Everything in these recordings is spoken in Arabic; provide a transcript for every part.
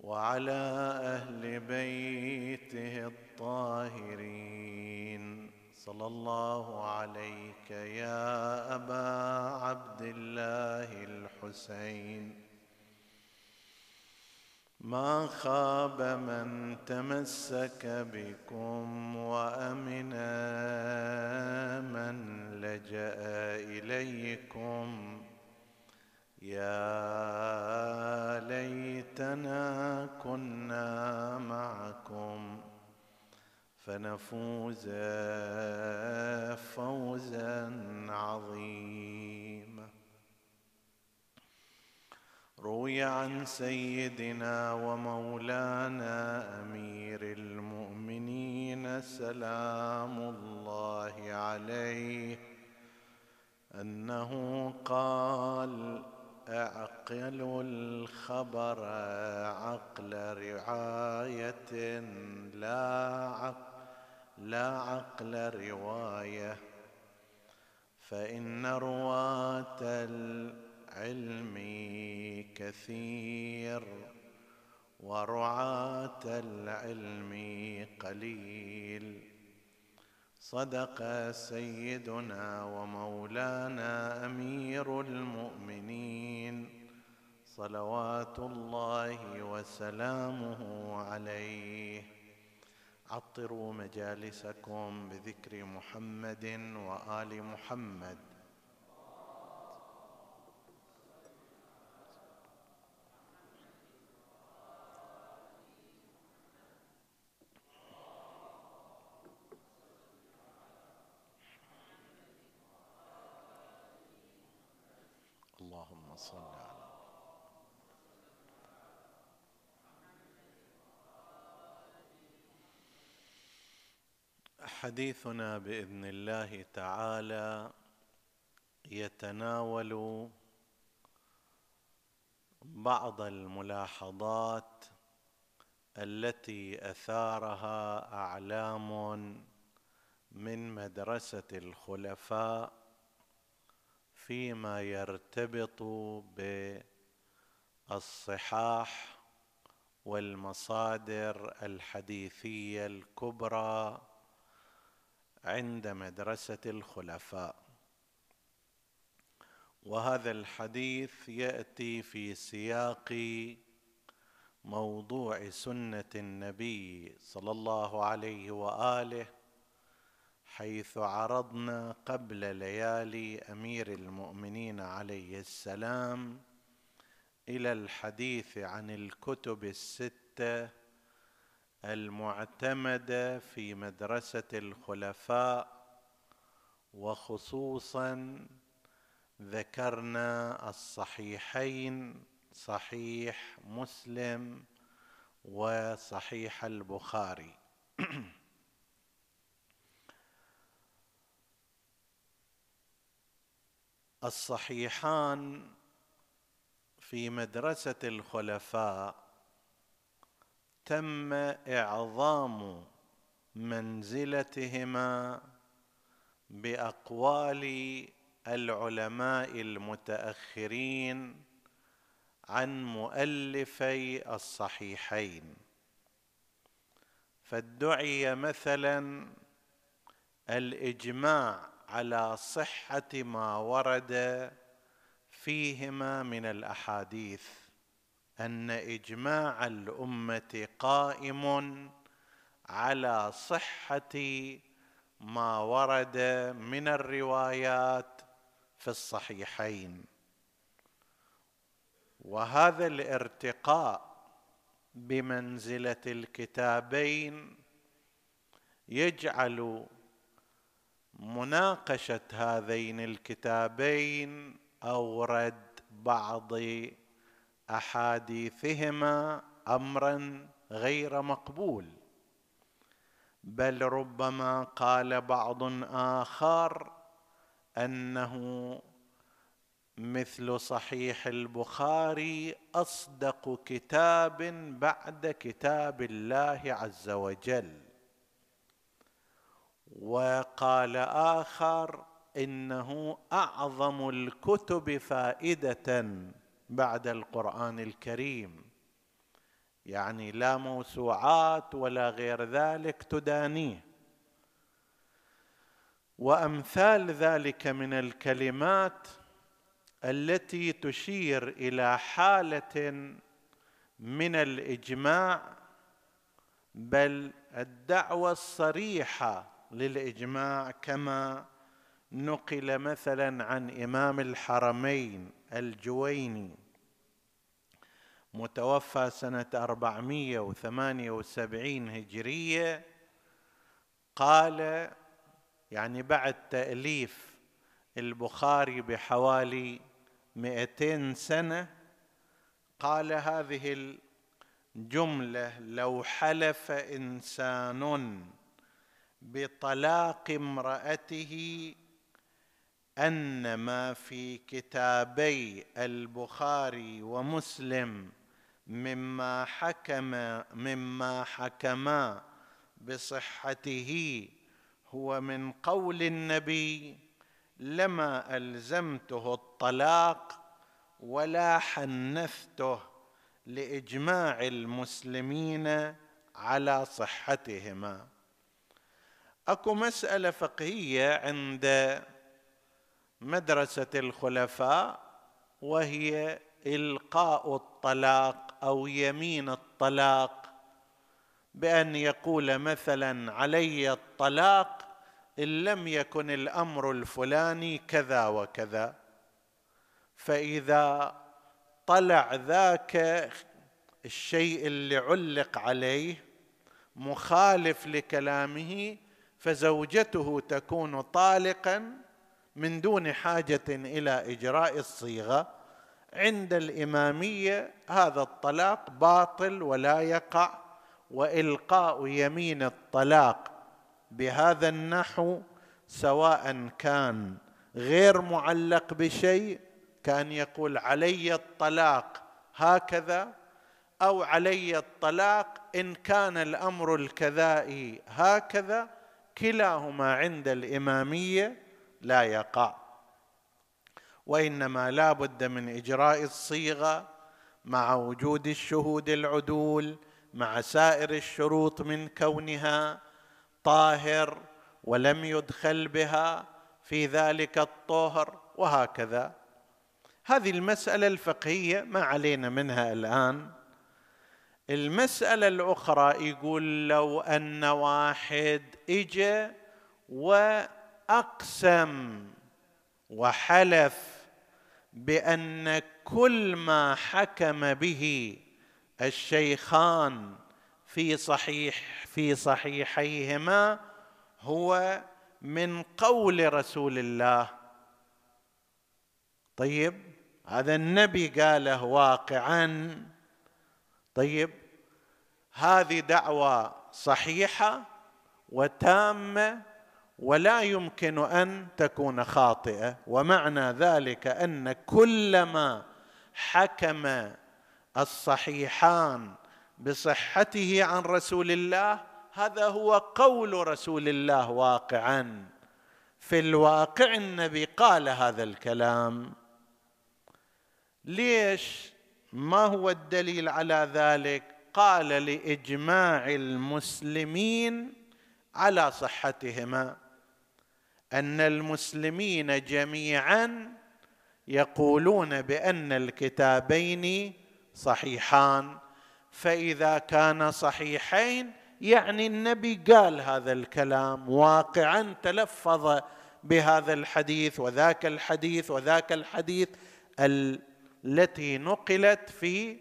وعلى أهل بيته الطاهرين. صلى الله عليك يا أبا عبد الله الحسين. ما خاب من تمسك بكم وأمن من لجأ إليكم. يا ليتنا كنا معكم فنفوز فوزا عظيما. روي عن سيدنا ومولانا أمير المؤمنين سلام الله عليه أنه قال اعقلوا الخبر عقل رعاية لا عقل لا عقل رواية. فإن رواة العلم كثير ورعاة العلم قليل. صدق سيدنا ومولانا أمير المؤمنين. صلوات الله وسلامه عليه. عطروا مجالسكم بذكر محمد وآل محمد اللهم صل على حديثنا بإذن الله تعالى يتناول بعض الملاحظات التي أثارها أعلام من مدرسة الخلفاء فيما يرتبط بالصحاح والمصادر الحديثية الكبرى عند مدرسة الخلفاء. وهذا الحديث يأتي في سياق موضوع سنة النبي صلى الله عليه وآله حيث عرضنا قبل ليالي أمير المؤمنين عليه السلام إلى الحديث عن الكتب الستة المعتمده في مدرسة الخلفاء وخصوصا ذكرنا الصحيحين صحيح مسلم وصحيح البخاري. الصحيحان في مدرسة الخلفاء تم إعظام منزلتهما بأقوال العلماء المتأخرين عن مؤلفي الصحيحين. فادعي مثلا الإجماع على صحة ما ورد فيهما من الأحاديث. أن إجماع الأمة قائم على صحة ما ورد من الروايات في الصحيحين. وهذا الارتقاء بمنزلة الكتابين يجعل مناقشة هذين الكتابين أو رد بعض أحاديثهما أمرا غير مقبول بل ربما قال بعض آخر أنه مثل صحيح البخاري أصدق كتاب بعد كتاب الله عز وجل. وقال آخر إنه أعظم الكتب فائدة بعد القرآن الكريم. يعني لا موسوعات ولا غير ذلك تدانيه. وأمثال ذلك من الكلمات التي تشير إلى حالة من الإجماع بل الدعوة الصريحة للإجماع كما نقل مثلا عن إمام الحرمين الجويني متوفى سنة 478 هجرية قال يعني بعد تأليف البخاري بحوالي 200 سنة قال هذه الجملة لو حلف إنسان بطلاق امرأته أن ما في كتابي البخاري ومسلم مما حكم مما حكما بصحته هو من قول النبي لما ألزمته الطلاق ولا حنثته لإجماع المسلمين على صحتهما. أكو مسألة فقهية عند مدرسة الخلفاء وهي إلقاء الطلاق أو يمين الطلاق. بأن يقول مثلا علي الطلاق إن لم يكن الأمر الفلاني كذا وكذا. فإذا طلع ذاك الشيء اللي علق عليه مخالف لكلامه فزوجته تكون طالقا من دون حاجة إلى إجراء الصيغة عند الإمامية هذا الطلاق باطل ولا يقع وإلقاء يمين الطلاق بهذا النحو سواء كان غير معلق بشيء كأن يقول علي الطلاق هكذا أو علي الطلاق إن كان الأمر الكذائي هكذا كلاهما عند الإمامية لا يقع. وإنما لا بد من إجراء الصيغة مع وجود الشهود العدول مع سائر الشروط من كونها طاهر ولم يدخل بها في ذلك الطهر وهكذا. هذه المسألة الفقهية ما علينا منها الآن. المسألة الأخرى يقول لو أن واحد اجى و أقسم وحلف بأن كل ما حكم به الشيخان في صحيح في صحيحيهما هو من قول رسول الله. طيب هذا النبي قاله واقعا. طيب هذه دعوة صحيحة وتامة ولا يمكن أن تكون خاطئة. ومعنى ذلك أن كلما حكم الصحيحان بصحته عن رسول الله هذا هو قول رسول الله واقعا. في الواقع النبي قال هذا الكلام. ليش؟ ما هو الدليل على ذلك؟ قال لإجماع المسلمين على صحتهما. أن المسلمين جميعا يقولون بأن الكتابين صحيحان. فإذا كان صحيحين يعني النبي قال هذا الكلام واقعا تلفظ بهذا الحديث وذاك الحديث وذاك الحديث التي نقلت في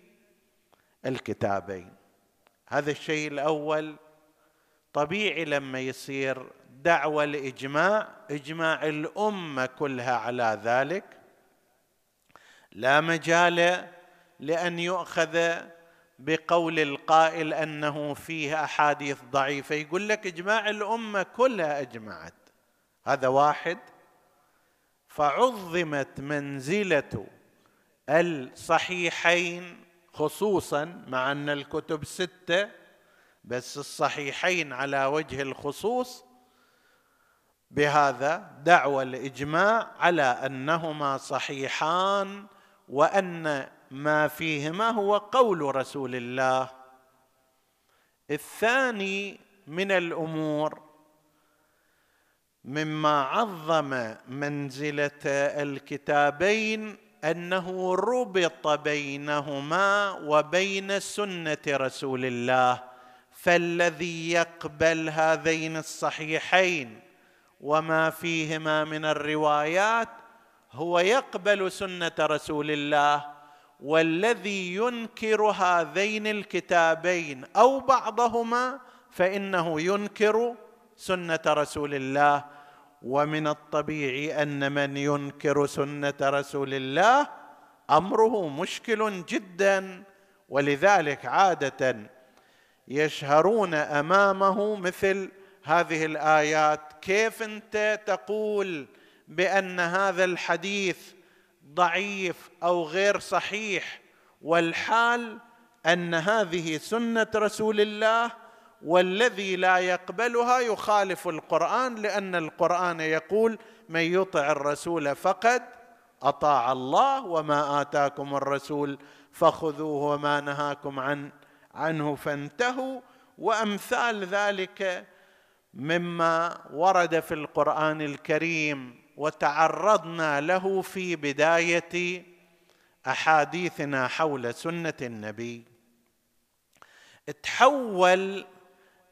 الكتابين. هذا الشيء الأول. طبيعي لما يصير دعوى الاجماع إجماع الأمة كلها على ذلك. لا مجال لأن يؤخذ بقول القائل أنه فيه أحاديث ضعيفة. يقول لك إجماع الأمة كلها أجمعت. هذا واحد. فعظمت منزلة الصحيحين خصوصا مع أن الكتب ستة بس الصحيحين على وجه الخصوص بهذا دعوى الإجماع على أنهما صحيحان وأن ما فيهما هو قول رسول الله. الثاني من الأمور مما عظم منزلة الكتابين أنه ربط بينهما وبين سنة رسول الله فالذي يقبل هذين الصحيحين وما فيهما من الروايات هو يقبل سنة رسول الله والذي ينكر هذين الكتابين أو بعضهما فإنه ينكر سنة رسول الله. ومن الطبيعي أن من ينكر سنة رسول الله أمره مشكل جدا ولذلك عادة يشهرون أمامه مثل هذه الآيات كيف أنت تقول بأن هذا الحديث ضعيف أو غير صحيح؟ والحال أن هذه سنة رسول الله والذي لا يقبلها يخالف القرآن لأن القرآن يقول من يطع الرسول فقد أطاع الله وما آتاكم الرسول فخذوه وما نهاكم عن عنه فانتهوا. وأمثال ذلك مما ورد في القرآن الكريم وتعرضنا له في بداية أحاديثنا حول سنة النبي. تحول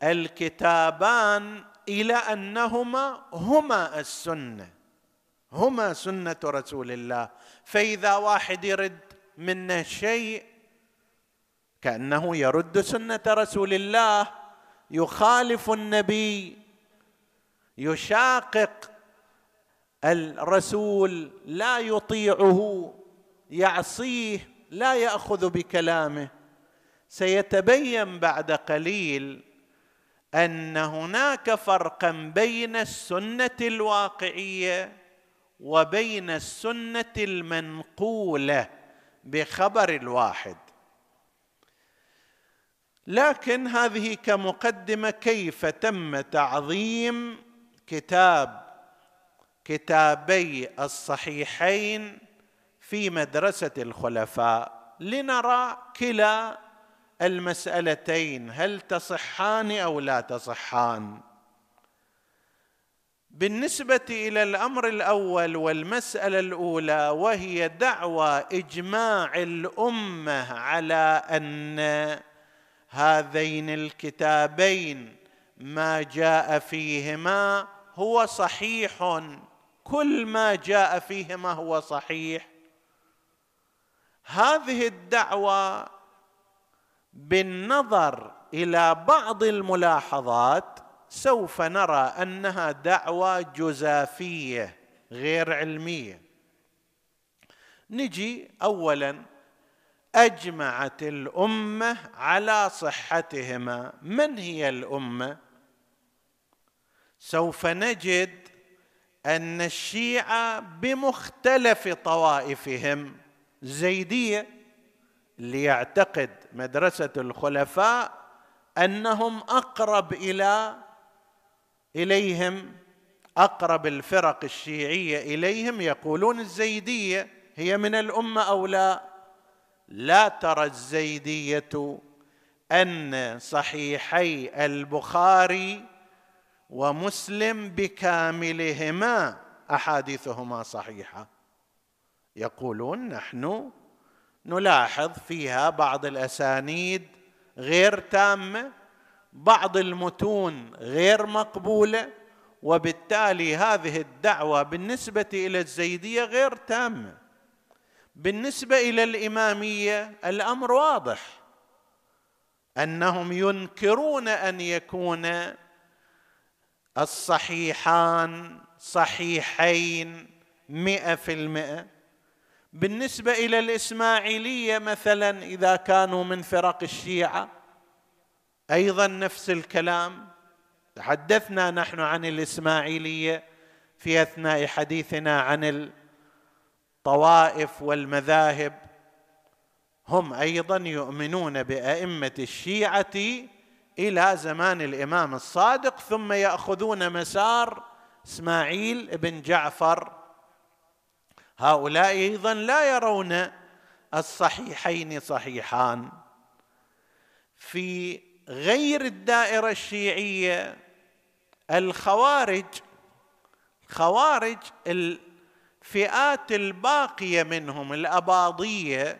الكتابان إلى أنهما هما السنة هما سنة رسول الله. فإذا واحد يرد منا شيء كأنه يرد سنة رسول الله يخالف النبي يشاقق الرسول لا يطيعه يعصيه لا يأخذ بكلامه. سيتبين بعد قليل أن هناك فرقا بين السنة الواقعية وبين السنة المنقولة بخبر الواحد. لكن هذه كمقدمة كيف تم تعظيم كتاب كتابي الصحيحين في مدرسة الخلفاء. لنرى كلا المسألتين هل تصحان أو لا تصحان. بالنسبة إلى الأمر الأول والمسألة الأولى وهي دعوى إجماع الأمة على أن هذين الكتابين ما جاء فيهما هو صحيح. كل ما جاء فيهما هو صحيح. هذه الدعوة بالنظر إلى بعض الملاحظات سوف نرى أنها دعوة جزافية غير علمية. نجي اولا أجمعت الأمة على صحتهما. من هي الأمة؟ سوف نجد أن الشيعة بمختلف طوائفهم. زيدية اللي يعتقد مدرسة الخلفاء أنهم أقرب إلى إليهم أقرب الفرق الشيعية إليهم. يقولون الزيدية هي من الأمة أو لا؟ لا ترى الزيدية أن صحيحي البخاري ومسلم بكاملهما أحاديثهما صحيحة. يقولون نحن نلاحظ فيها بعض الأسانيد غير تامه بعض المتون غير مقبوله وبالتالي هذه الدعوة بالنسبة إلى الزيدية غير تامه بالنسبة إلى الإمامية الأمر واضح. أنهم ينكرون أن يكون الصحيحان صحيحين مئة في المئة. بالنسبة إلى الإسماعيلية مثلا إذا كانوا من فرق الشيعة أيضا نفس الكلام. تحدثنا نحن عن الإسماعيلية في أثناء حديثنا عن الطوائف والمذاهب هم أيضا يؤمنون بأئمة الشيعة إلى زمان الإمام الصادق ثم يأخذون مسار إسماعيل بن جعفر. هؤلاء أيضا لا يرون الصحيحين صحيحان. في غير الدائرة الشيعية الخوارج خوارج الفئات الباقية منهم الأباضية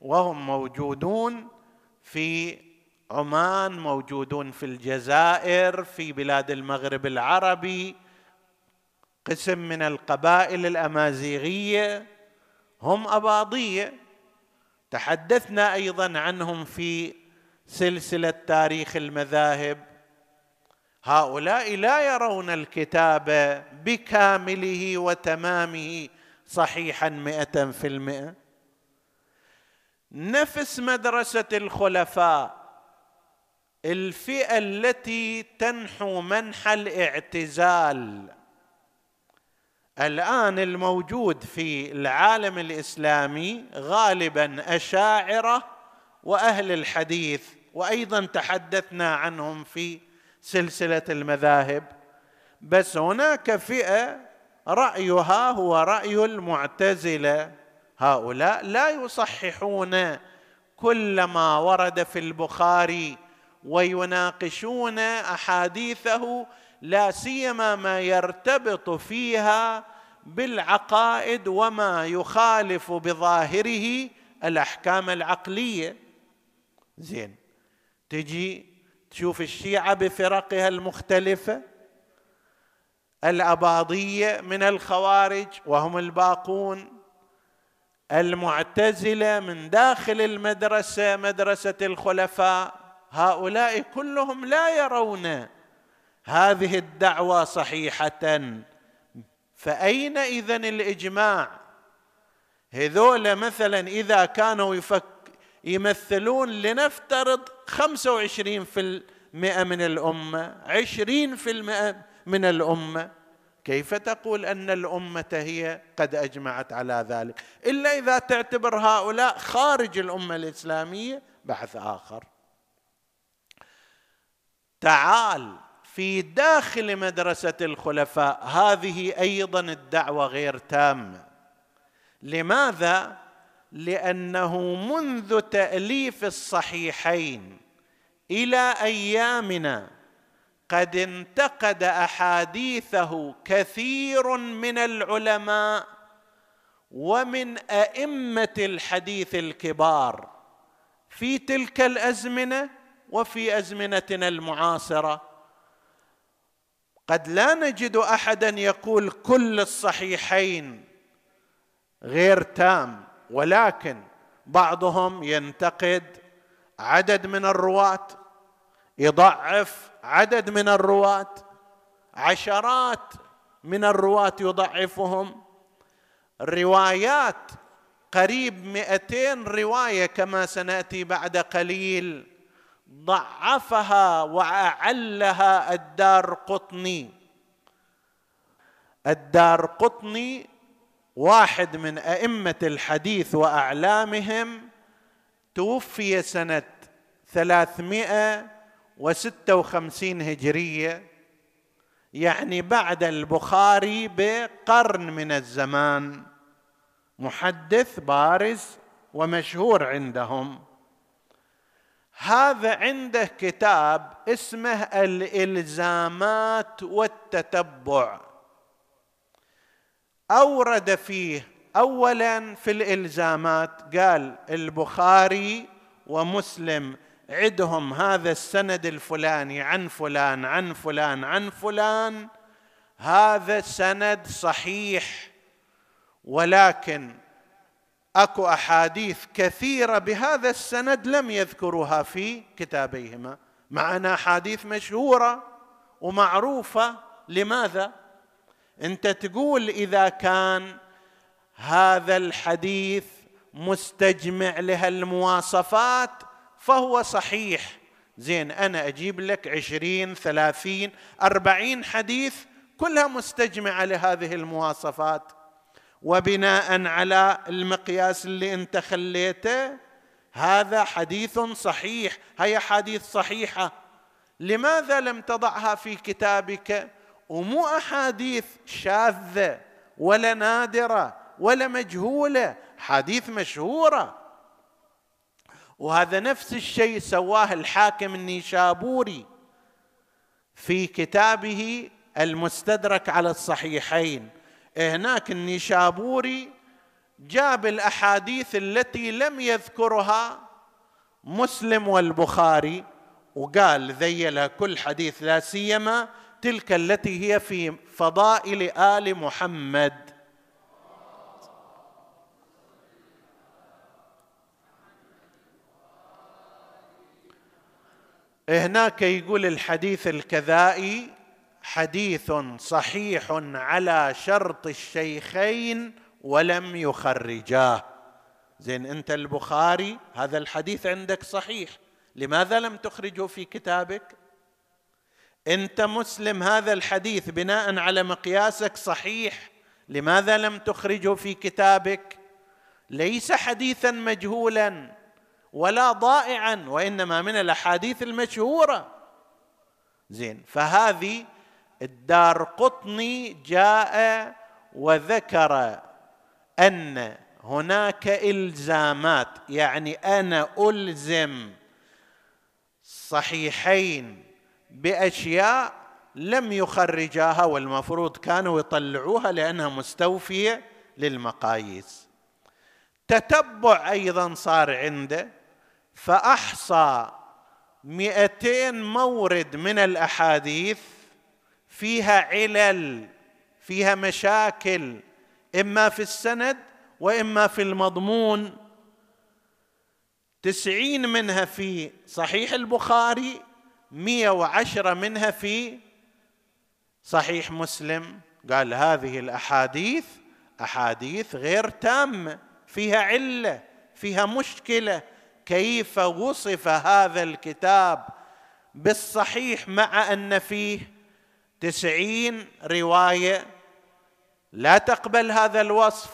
وهم موجودون في عمان موجودون في الجزائر في بلاد المغرب العربي قسم من القبائل الأمازيغية. هم أباضية. تحدثنا أيضا عنهم في سلسلة تاريخ المذاهب. هؤلاء لا يرون الكتاب بكامله وتمامه صحيحا مئة في المئة. نفس مدرسة الخلفاء الفئة التي تنحو منحى الاعتزال. الآن الموجود في العالم الإسلامي غالبا أشاعرة وأهل الحديث وأيضا تحدثنا عنهم في سلسلة المذاهب بس هناك فئة رأيها هو رأي المعتزلة. هؤلاء لا يصححون كل ما ورد في البخاري ويناقشون أحاديثه لا سيما ما يرتبط فيها بالعقائد وما يخالف بظاهره الأحكام العقلية. زين تجي تشوف الشيعة بفرقها المختلفة الأباضية من الخوارج وهم الباقون المعتزلة من داخل المدرسة مدرسة الخلفاء هؤلاء كلهم لا يرون هذه الدعوة صحيحة. فأين إذن الإجماع؟ هذول مثلا إذا كانوا يفك يمثلون لنفترض خمسة وعشرين في المئة من الأمة عشرين في المئة من الأمة. كيف تقول أن الأمة هي قد أجمعت على ذلك؟ إلا إذا تعتبر هؤلاء خارج الأمة الإسلامية بحث آخر. تعال في داخل مدرسة الخلفاء هذه أيضا الدعوة غير تامة. لماذا؟ لأنه منذ تأليف الصحيحين إلى أيامنا قد انتقد أحاديثه كثير من العلماء ومن أئمة الحديث الكبار في تلك الأزمنة وفي أزمنتنا المعاصرة. قد لا نجد أحدا يقول كل الصحيحين غير تام. ولكن بعضهم ينتقد عدد من الرواة يضعف عدد من الرواة عشرات من الرواة يضعفهم. روايات قريب مئتين رواية كما سنأتي بعد قليل ضعفها وأعلها الدار قطني. الدار قطني واحد من أئمة الحديث وأعلامهم توفي سنة ثلاثمائة وستة وخمسين هجرية يعني بعد البخاري بقرن من الزمان محدث بارز ومشهور عندهم. هذا عنده كتاب اسمه الإلزامات والتتبع. أورد فيه اولا في الإلزامات قال البخاري ومسلم عدهم هذا السند الفلاني عن فلان عن فلان عن فلان. هذا سند صحيح ولكن أكو أحاديث كثيرة بهذا السند لم يذكروها في كتابيهما. مع انها أحاديث مشهورة ومعروفة. لماذا؟ انت تقول إذا كان هذا الحديث مستجمع لها المواصفات فهو صحيح. زين أنا أجيب لك عشرين ثلاثين أربعين حديث كلها مستجمعة لهذه المواصفات. وبناء على المقياس اللي أنت خليته هذا حديث صحيح. هي حديث صحيحة. لماذا لم تضعها في كتابك؟ ومو أحاديث شاذة ولا نادرة ولا مجهولة حديث مشهورة. وهذا نفس الشيء سواه الحاكم النيشابوري في كتابه المستدرك على الصحيحين. هناك النيشابوري جاب الأحاديث التي لم يذكرها مسلم والبخاري وقال ذيلها كل حديث لا سيما تلك التي هي في فضائل آل محمد. هناك يقول الحديث الكذائي حديث صحيح على شرط الشيخين ولم يخرجاه. زين أنت البخاري هذا الحديث عندك صحيح لماذا لم تخرجه في كتابك؟ أنت مسلم هذا الحديث بناء على مقياسك صحيح لماذا لم تخرجه في كتابك؟ ليس حديثا مجهولا ولا ضائعا وإنما من الأحاديث المشهورة. زين فهذه الدار قطني جاء وذكر أن هناك إلزامات يعني أنا ألزم صحيحين بأشياء لم يخرجاها والمفروض كانوا يطلعوها لأنها مستوفية للمقاييس. تتبع أيضا صار عنده فأحصى مئتين مورد من الأحاديث فيها علل فيها مشاكل إما في السند وإما في المضمون. تسعين منها في صحيح البخاري مئة وعشرة منها في صحيح مسلم. قال هذه الأحاديث أحاديث غير تامة فيها علة فيها مشكلة. كيف وصف هذا الكتاب بالصحيح مع أن فيه تسعين رواية؟ لا تقبل هذا الوصف.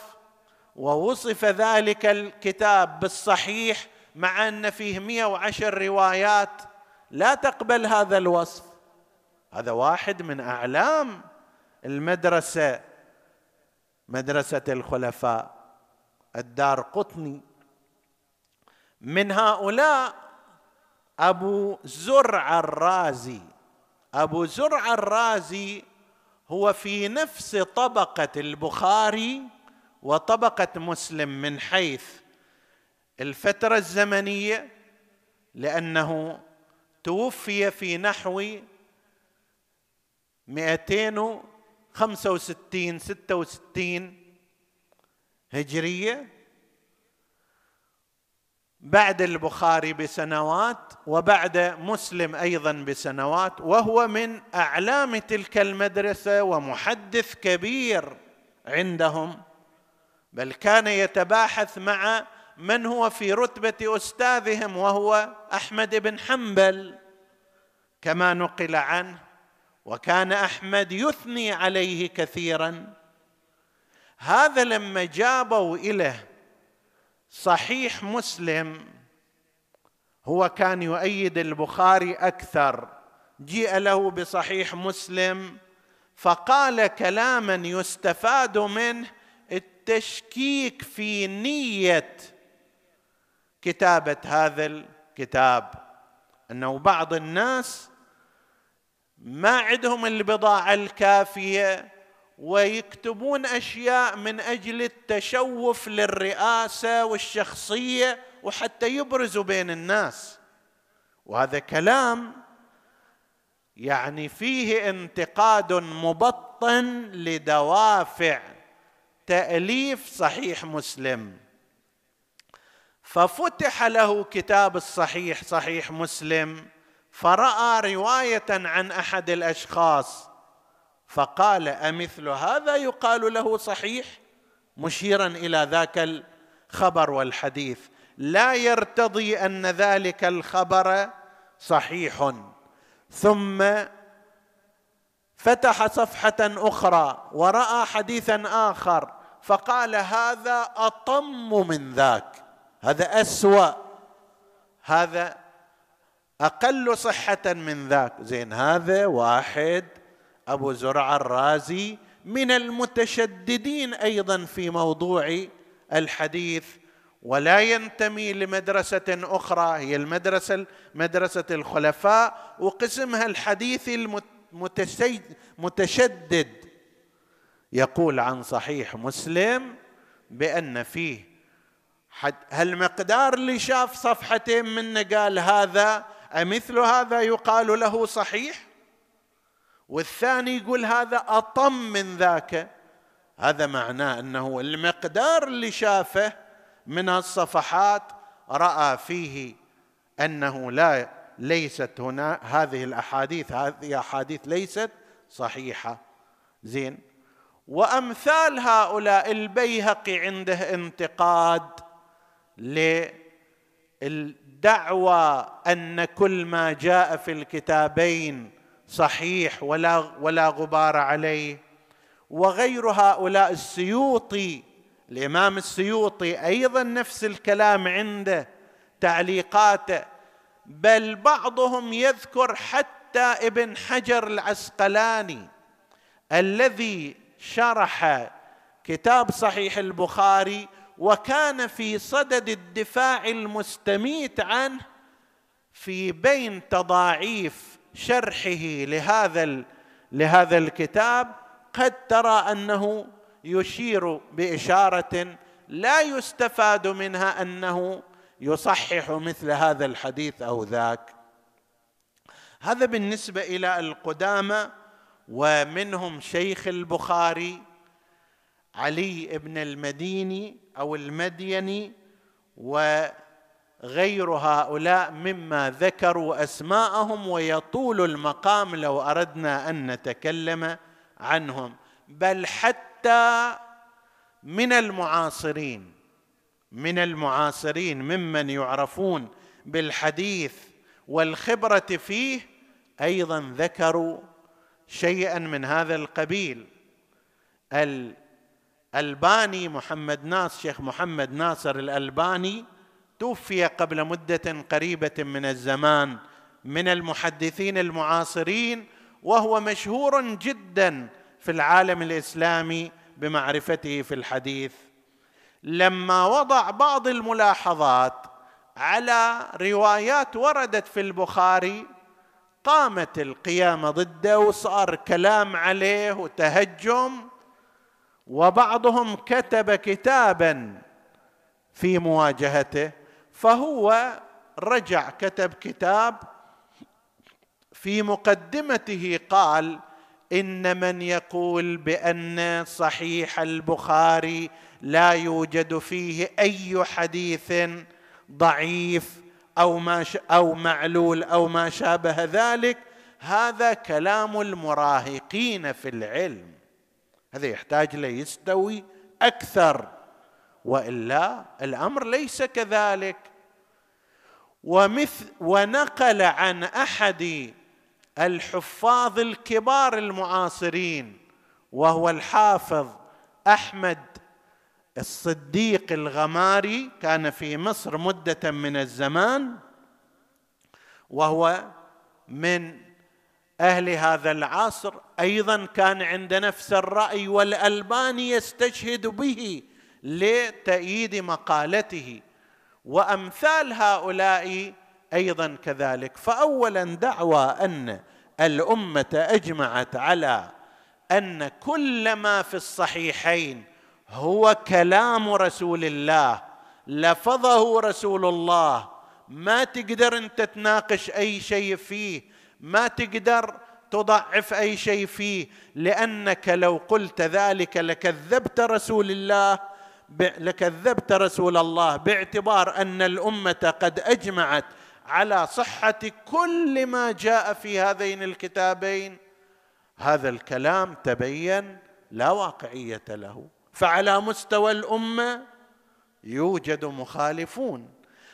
ووصف ذلك الكتاب بالصحيح مع أن فيه مئه وعشر روايات. لا تقبل هذا الوصف. هذا واحد من أعلام المدرسة مدرسة الخلفاء الدار قطني. من هؤلاء أبو زرع الرازي. أبو زرع الرازي هو في نفس طبقة البخاري وطبقة مسلم من حيث الفترة الزمنية لأنه توفي في نحو 265 66 هجرية. بعد البخاري بسنوات وبعد مسلم أيضا بسنوات وهو من أعلام تلك المدرسة ومحدث كبير عندهم بل كان يتباحث مع من هو في رتبة أستاذهم وهو أحمد بن حنبل؟ كما نقل عنه وكان أحمد يثني عليه كثيرا. هذا لما جابوا اليه صحيح مسلم هو كان يؤيد البخاري أكثر. جيء له بصحيح مسلم فقال كلاما يستفاد منه التشكيك في نية كتابة هذا الكتاب. أنه بعض الناس ما عندهم البضاعة الكافية ويكتبون أشياء من أجل التشوف للرئاسة والشخصية وحتى يبرزوا بين الناس. وهذا كلام يعني فيه انتقاد مبطن لدوافع تأليف صحيح مسلم. ففتح له كتاب الصحيح صحيح مسلم فرأى رواية عن أحد الأشخاص فقال أمثل هذا يقال له صحيح؟ مشيرا إلى ذاك الخبر والحديث. لا يرتضي أن ذلك الخبر صحيح. ثم فتح صفحة أخرى ورأى حديثا آخر فقال هذا أطم من ذاك. هذا أسوأ. هذا أقل صحة من ذاك. زين هذا واحد أبو زرع الرازي من المتشددين أيضا في موضوع الحديث ولا ينتمي لمدرسة أخرى هي المدرسة مدرسة الخلفاء وقسمها الحديث المتشدد يقول عن صحيح مسلم بأن فيه هالمقدار اللي شاف صفحتين منه قال هذا أمثل هذا يقال له صحيح؟ والثاني يقول هذا أطم من ذاك. هذا معناه أنه المقدار اللي شافه من الصفحات رأى فيه أنه لا ليست هنا هذه الأحاديث هذه أحاديث ليست صحيحة. زين. وأمثال هؤلاء البيهقي عنده انتقاد للدعوى أن كل ما جاء في الكتابين صحيح ولا ولا غبار عليه. وغير هؤلاء السيوطي الإمام السيوطي أيضا نفس الكلام عنده تعليقاته. بل بعضهم يذكر حتى ابن حجر العسقلاني الذي شرح كتاب صحيح البخاري وكان في صدد الدفاع المستميت عنه في بين تضاعيف شرحه لهذا لهذا الكتاب قد ترى أنه يشير بإشارة لا يستفاد منها أنه يصحح مثل هذا الحديث أو ذاك. هذا بالنسبة إلى القدامى ومنهم شيخ البخاري علي بن المديني أو المديني وغير هؤلاء مما ذكروا أسماءهم ويطول المقام لو أردنا أن نتكلم عنهم. بل حتى من المعاصرين من المعاصرين ممن يعرفون بالحديث والخبرة فيه أيضا ذكروا شيئا من هذا القبيل الألباني محمد ناصر شيخ محمد ناصر الألباني توفي قبل مدة قريبة من الزمان من المحدثين المعاصرين وهو مشهور جدا في العالم الإسلامي بمعرفته في الحديث. لما وضع بعض الملاحظات على روايات وردت في البخاري قامت القيامه ضده وصار كلام عليه وتهجم وبعضهم كتب كتابا في مواجهته فهو رجع كتب كتاب في مقدمته قال إن من يقول بأن صحيح البخاري لا يوجد فيه أي حديث ضعيف أو ما أو معلول أو ما شابه ذلك هذا كلام المراهقين في العلم. هذا يحتاج ليستوي أكثر وإلا الأمر ليس كذلك. ومثل ونقل عن أحد الحفاظ الكبار المعاصرين وهو الحافظ أحمد الصديق الغماري كان في مصر مدة من الزمان وهو من أهل هذا العصر أيضا كان عند نفس الرأي والالباني يستشهد به لتأييد مقالته. وأمثال هؤلاء أيضا كذلك. فاولا دعوى أن الأمة أجمعت على أن كل ما في الصحيحين هو كلام رسول الله لفظه رسول الله. ما تقدر أنت تناقش أي شيء فيه. ما تقدر تضعف أي شيء فيه لأنك لو قلت ذلك لكذبت رسول الله لكذبت رسول الله باعتبار أن الأمة قد أجمعت على صحة كل ما جاء في هذين الكتابين. هذا الكلام تبين لا واقعية له. فعلى مستوى الأمة يوجد مخالفون.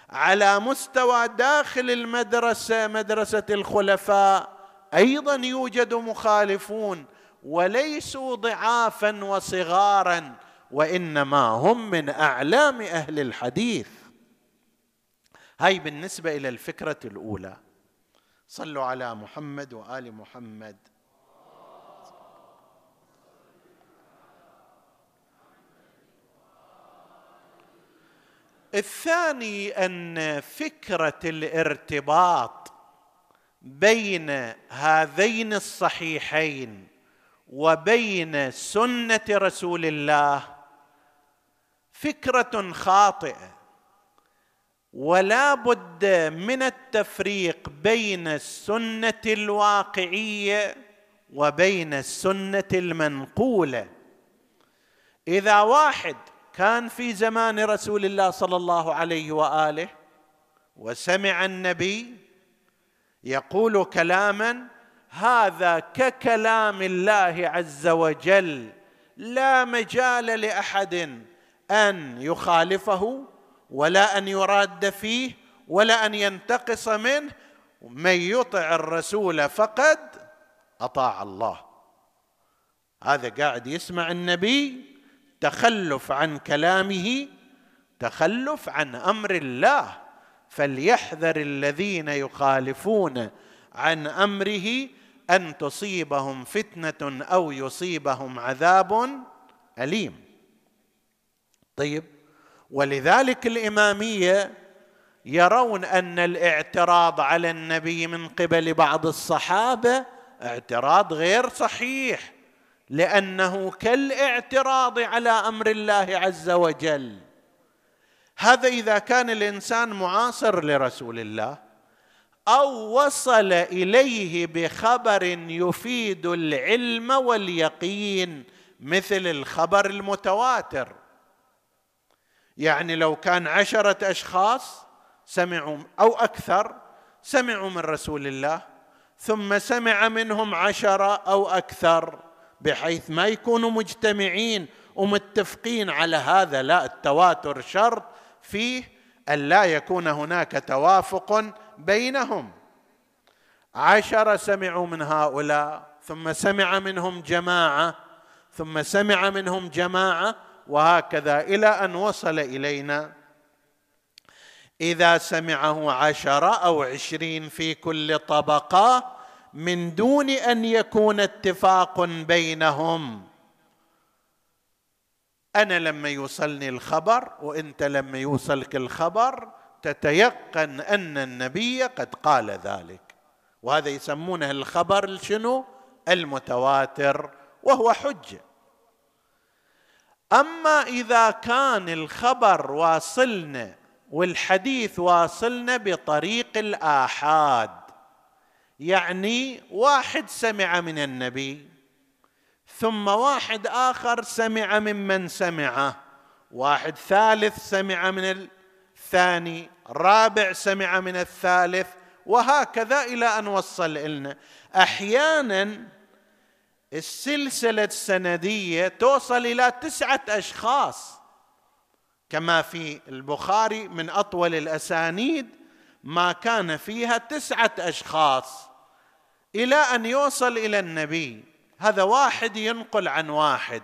على مستوى داخل المدرسة مدرسة الخلفاء أيضا يوجد مخالفون وليسوا ضعافا وصغارا وإنما هم من أعلام أهل الحديث. هاي بالنسبة إلى الفكرة الأولى. صلوا على محمد وآل محمد. الثاني أن فكرة الارتباط بين هذين الصحيحين وبين سنة رسول الله فكرة خاطئة. ولا بد من التفريق بين السنة الواقعية وبين السنة المنقولة. إذا واحد كان في زمان رسول الله صلى الله عليه وآله وسمع النبي يقول كلاما هذا ككلام الله عز وجل لا مجال لأحد أن يخالفه ولا أن يراد فيه ولا أن ينتقص منه من يطع الرسول فقد أطاع الله. هذا قاعد يسمع النبي تخلف عن كلامه تخلف عن أمر الله. فليحذر الذين يخالفون عن أمره أن تصيبهم فتنة أو يصيبهم عذاب أليم. طيب ولذلك الإمامية يرون أن الاعتراض على النبي من قبل بعض الصحابة اعتراض غير صحيح. لأنه كالاعتراض على أمر الله عز وجل. هذا إذا كان الإنسان معاصر لرسول الله أو وصل إليه بخبر يفيد العلم واليقين مثل الخبر المتواتر. يعني لو كان عشرة أشخاص سمعوا أو أكثر سمعوا من رسول الله ثم سمع منهم عشرة أو أكثر بحيث ما يكونوا مجتمعين ومتفقين على هذا لا التواتر شرط فيه أن لا يكون هناك توافق بينهم. عشره سمعوا من هؤلاء ثم سمع منهم جماعة ثم سمع منهم جماعة وهكذا إلى أن وصل إلينا. إذا سمعه عشره أو عشرين في كل طبقة من دون أن يكون اتفاق بينهم. أنا لما يوصلني الخبر وأنت لما يوصلك الخبر تتيقن أن النبي قد قال ذلك. وهذا يسمونه الخبر شنو؟ المتواتر وهو حجة. أما إذا كان الخبر واصلنا والحديث واصلنا بطريق الآحاد يعني واحد سمع من النبي ثم واحد آخر سمع ممن سمعه واحد ثالث سمع من الثاني رابع سمع من الثالث وهكذا إلى أن وصل لنا أحيانا السلسلة السندية توصل إلى تسعة أشخاص كما في البخاري من أطول الأسانيد ما كان فيها تسعة أشخاص. إلى أن يوصل إلى النبي. هذا واحد ينقل عن واحد.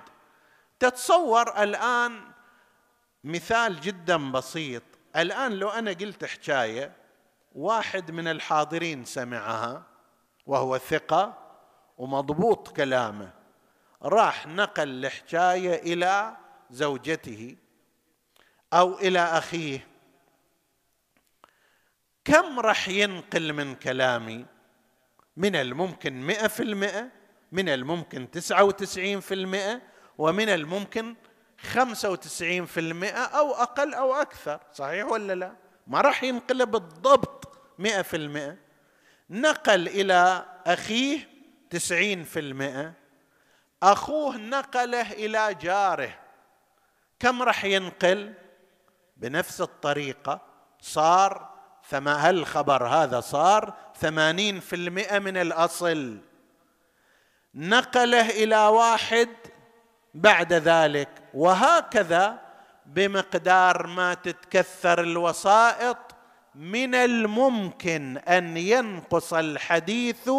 تتصور الآن مثال جدا بسيط. الآن لو أنا قلت حكاية واحد من الحاضرين سمعها وهو ثقة ومضبوط كلامه. راح نقل الحكاية إلى زوجته أو إلى أخيه. كم راح ينقل من كلامي؟ من الممكن مئة في المئة من الممكن تسعة وتسعين في المئة ومن الممكن خمسة وتسعين في المئة أو أقل أو أكثر. صحيح ولا لا؟ ما راح ينقل بالضبط مئة في المئة. نقل إلى أخيه تسعين في المئة. أخوه نقله إلى جاره. كم راح ينقل؟ بنفس الطريقة. صار فما هل الخبر هذا صار؟ ثمانين في المئة من الأصل. نقله إلى واحد بعد ذلك وهكذا بمقدار ما تتكثر الوسائط من الممكن أن ينقص الحديث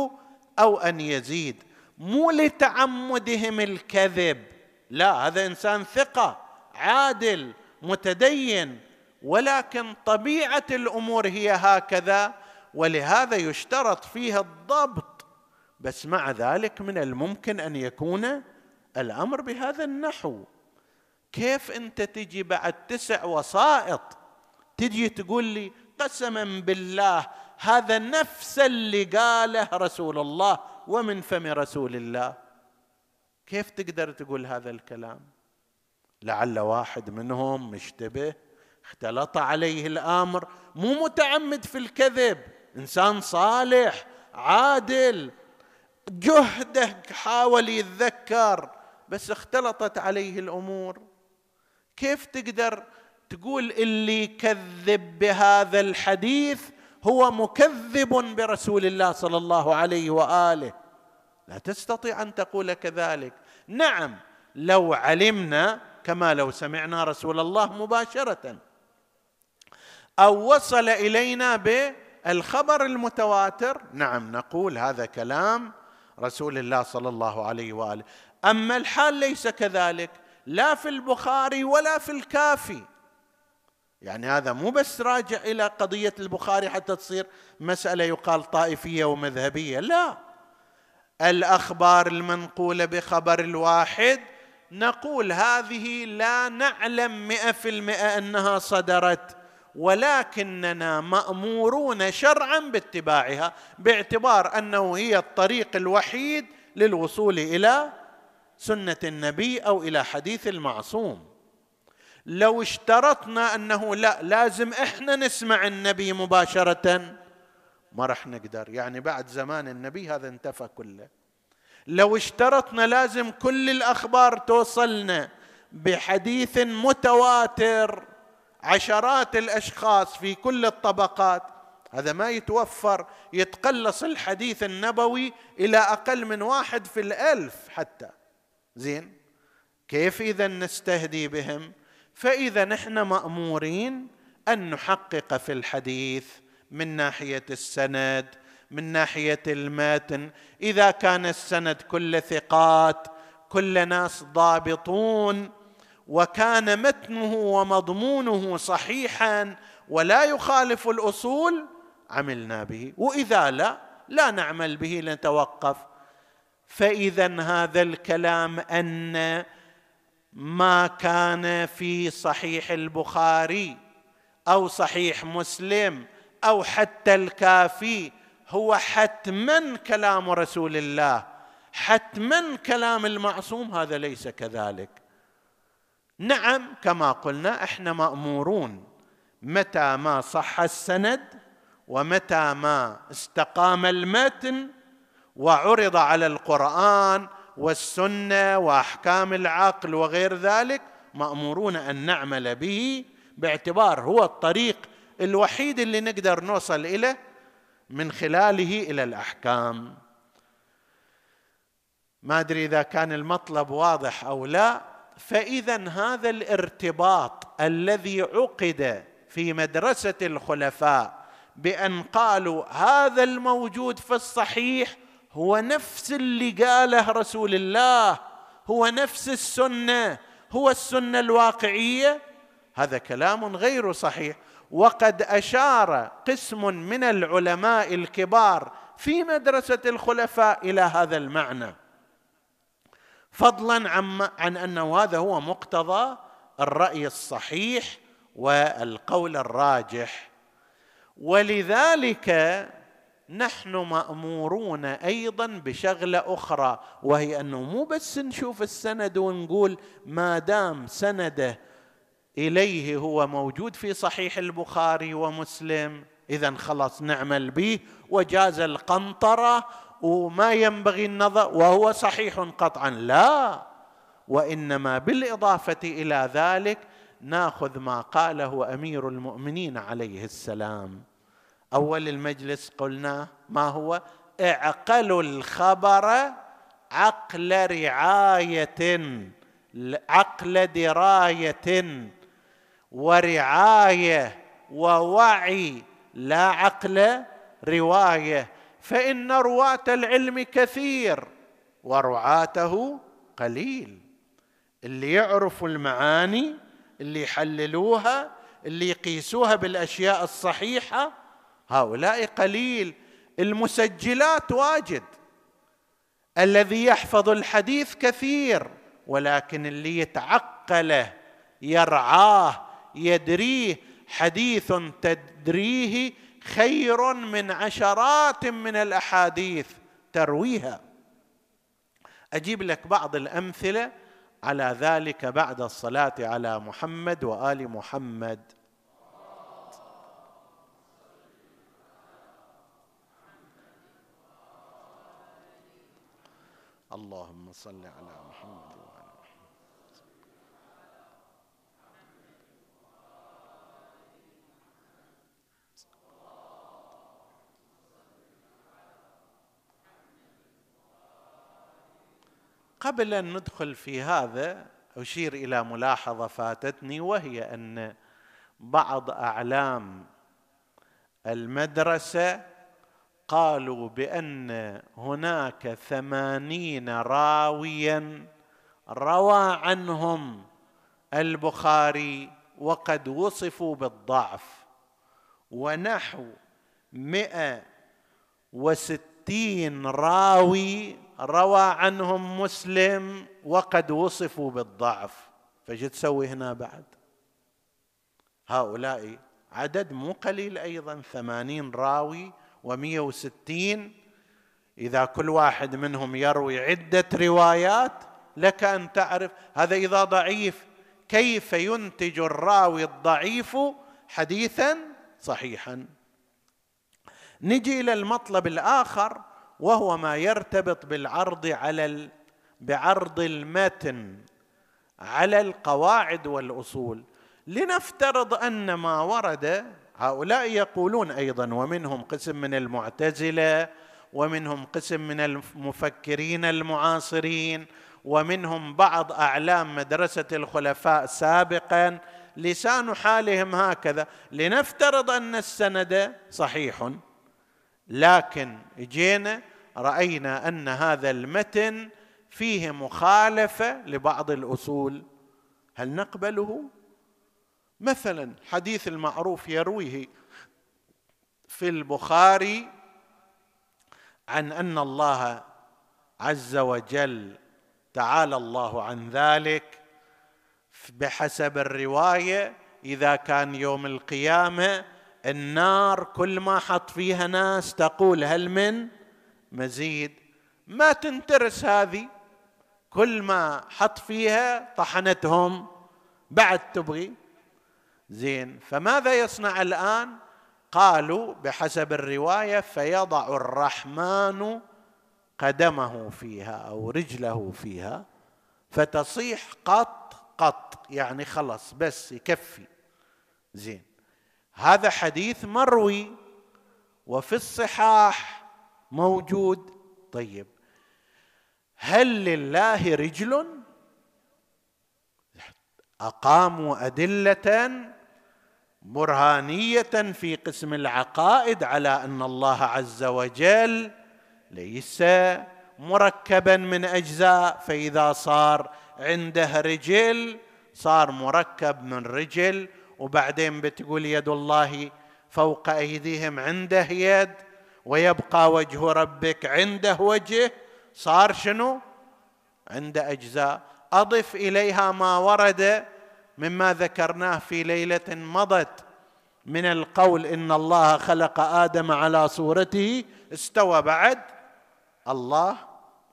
أو أن يزيد. مو لتعمدهم الكذب لا هذا إنسان ثقة عادل متدين ولكن طبيعة الأمور هي هكذا. ولهذا يشترط فيها الضبط. بس مع ذلك من الممكن أن يكون الأمر بهذا النحو. كيف أنت تجي بعد تسع وسائط تجي تقول لي قسما بالله هذا نفس اللي قاله رسول الله ومن فم رسول الله؟ كيف تقدر تقول هذا الكلام؟ لعل واحد منهم مشتبه اختلط عليه الأمر مو متعمد في الكذب. إنسان صالح عادل جهده حاول يتذكر بس اختلطت عليه الأمور. كيف تقدر تقول اللي يكذب بهذا الحديث هو مكذب برسول الله صلى الله عليه وآله؟ لا تستطيع أن تقول كذلك. نعم لو علمنا كما لو سمعنا رسول الله مباشرة أو وصل إلينا بالخبر المتواتر. نعم نقول هذا كلام رسول الله صلى الله عليه وآله. أما الحال ليس كذلك لا في البخاري ولا في الكافي. يعني هذا مو بس راجع إلى قضية البخاري حتى تصير مسألة يقال طائفية ومذهبية لا. الأخبار المنقولة بخبر الواحد نقول هذه لا نعلم مئة في المئة أنها صدرت. ولكننا مأمورون شرعا باتباعها باعتبار أنه هي الطريق الوحيد للوصول إلى سنة النبي أو إلى حديث المعصوم. لو اشترطنا أنه لا لازم إحنا نسمع النبي مباشرة ما راح نقدر. يعني بعد زمان النبي هذا انتفى كله. لو اشترطنا لازم كل الأخبار توصلنا بحديث متواتر. عشرات الأشخاص في كل الطبقات. هذا ما يتوفر يتقلص الحديث النبوي إلى أقل من واحد في الألف حتى. زين؟ كيف إذا نستهدي بهم؟ فإذا نحن مأمورين أن نحقق في الحديث من ناحية السند من ناحية المتن إذا كان السند كل ثقات كل ناس ضابطون وكان متنه ومضمونه صحيحا ولا يخالف الأصول عملنا به. وإذا لا لا نعمل به نتوقف فاذا هذا الكلام أن ما كان في صحيح البخاري أو صحيح مسلم أو حتى الكافي هو حتما كلام رسول الله حتما كلام المعصوم هذا ليس كذلك. نعم كما قلنا إحنا مأمورون. متى ما صح السند ومتى ما استقام المتن وعرض على القرآن والسنة وأحكام العقل وغير ذلك مأمورون أن نعمل به باعتبار هو الطريق الوحيد اللي نقدر نوصل إليه من خلاله إلى الأحكام. ما أدري إذا كان المطلب واضح أو لا. فإذا هذا الارتباط الذي عقد في مدرسة الخلفاء بأن قالوا هذا الموجود في الصحيح هو نفس اللي قاله رسول الله هو نفس السنة هو السنة الواقعية هذا كلام غير صحيح. وقد أشار قسم من العلماء الكبار في مدرسة الخلفاء إلى هذا المعنى. فضلا عن عن أنه هذا هو مقتضى الرأي الصحيح والقول الراجح. ولذلك نحن مأمورون أيضا بشغلة أخرى وهي أنه مو بس نشوف السند ونقول ما دام سنده إليه هو موجود في صحيح البخاري ومسلم اذا خلاص نعمل به وجاز القنطرة وما ينبغي النظر وهو صحيح قطعا. لا وإنما بالإضافة إلى ذلك ناخذ ما قاله أمير المؤمنين عليه السلام. أول المجلس قلنا ما هو؟ اعقلوا الخبر عقل رعاية عقل دراية ورعاية ووعي لا عقل رواية. فإن رواة العلم كثير ورعاته قليل. اللي يعرفوا المعاني اللي يحللوها اللي يقيسوها بالأشياء الصحيحة هؤلاء قليل. المسجلات واجد. الذي يحفظ الحديث كثير ولكن اللي يتعقله يرعاه يدريه حديث تدريه خير من عشرات من الأحاديث. ترويها. أجيب لك بعض الأمثلة على ذلك بعد الصلاة على محمد وآل محمد. اللهم صل على محمد وعلى محمد قبل أن ندخل في هذا أشير إلى ملاحظة فاتتني وهي أن بعض أعلام المدرسة قالوا بأن هناك ثمانين راويا روى عنهم البخاري وقد وصفوا بالضعف ونحو مئة وستين راوي روى عنهم مسلم وقد وصفوا بالضعف. فجد تسوي هنا بعد؟ هؤلاء عدد مو قليل أيضا ثمانين راوي ومئة وستين. إذا كل واحد منهم يروي عدة روايات لك أن تعرف هذا إذا ضعيف كيف ينتج الراوي الضعيف حديثا صحيحا. نجي إلى المطلب الآخر. وهو ما يرتبط بالعرض على. بعرض المتن على القواعد والأصول لنفترض أن ما ورد هؤلاء يقولون أيضا ومنهم قسم من المعتزلة ومنهم قسم من المفكرين المعاصرين ومنهم بعض أعلام مدرسة الخلفاء سابقا لسان حالهم هكذا لنفترض أن السند صحيح لكن جينا رأينا أن هذا المتن فيه مخالفة لبعض الأصول. هل نقبله؟ مثلا حديث المعروف يرويه في البخاري عن أن الله عز وجل تعالى الله عن ذلك بحسب الرواية إذا كان يوم القيامة النار كل ما حط فيها ناس تقول هل من مزيد؟ ما تنترس هذه. كل ما حط فيها طحنتهم. بعد تبغي. زين. فماذا يصنع الآن؟ قالوا بحسب الرواية فيضع الرحمن قدمه فيها أو رجله فيها فتصيح قط قط. يعني خلص بس يكفي. زين. هذا حديث مروي وفي الصحاح موجود. طيب هل لله رجل؟ أقاموا أدلة برهانية في قسم العقائد على أن الله عز وجل ليس مركبا من أجزاء فإذا صار عنده رجل صار مركب من رجل وبعدين بتقول يد الله فوق أيديهم عنده يد ويبقى وجه ربك عنده وجه. صار شنو؟ عنده أجزاء. أضف إليها ما ورد مما ذكرناه في ليلة مضت. من القول إن الله خلق آدم على صورته استوى بعد. الله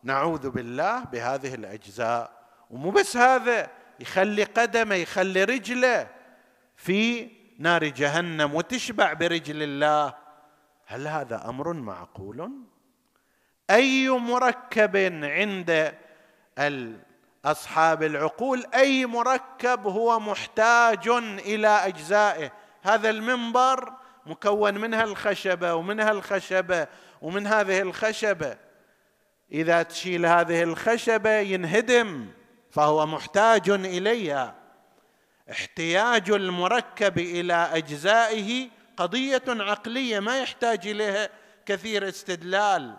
نعوذ بالله بهذه الأجزاء. ومو بس هذا يخلي قدمه يخلي رجله. في نار جهنم وتشبع برجل الله. هل هذا أمر معقول؟ أي مركب عند اصحاب العقول أي مركب هو محتاج إلى أجزائه. هذا المنبر مكون منها الخشبة ومنها الخشبة ومن هذه الخشبة. إذا تشيل هذه الخشبة ينهدم فهو محتاج إليها. احتياج المركب إلى أجزائه قضية عقلية ما يحتاج إليها كثير استدلال.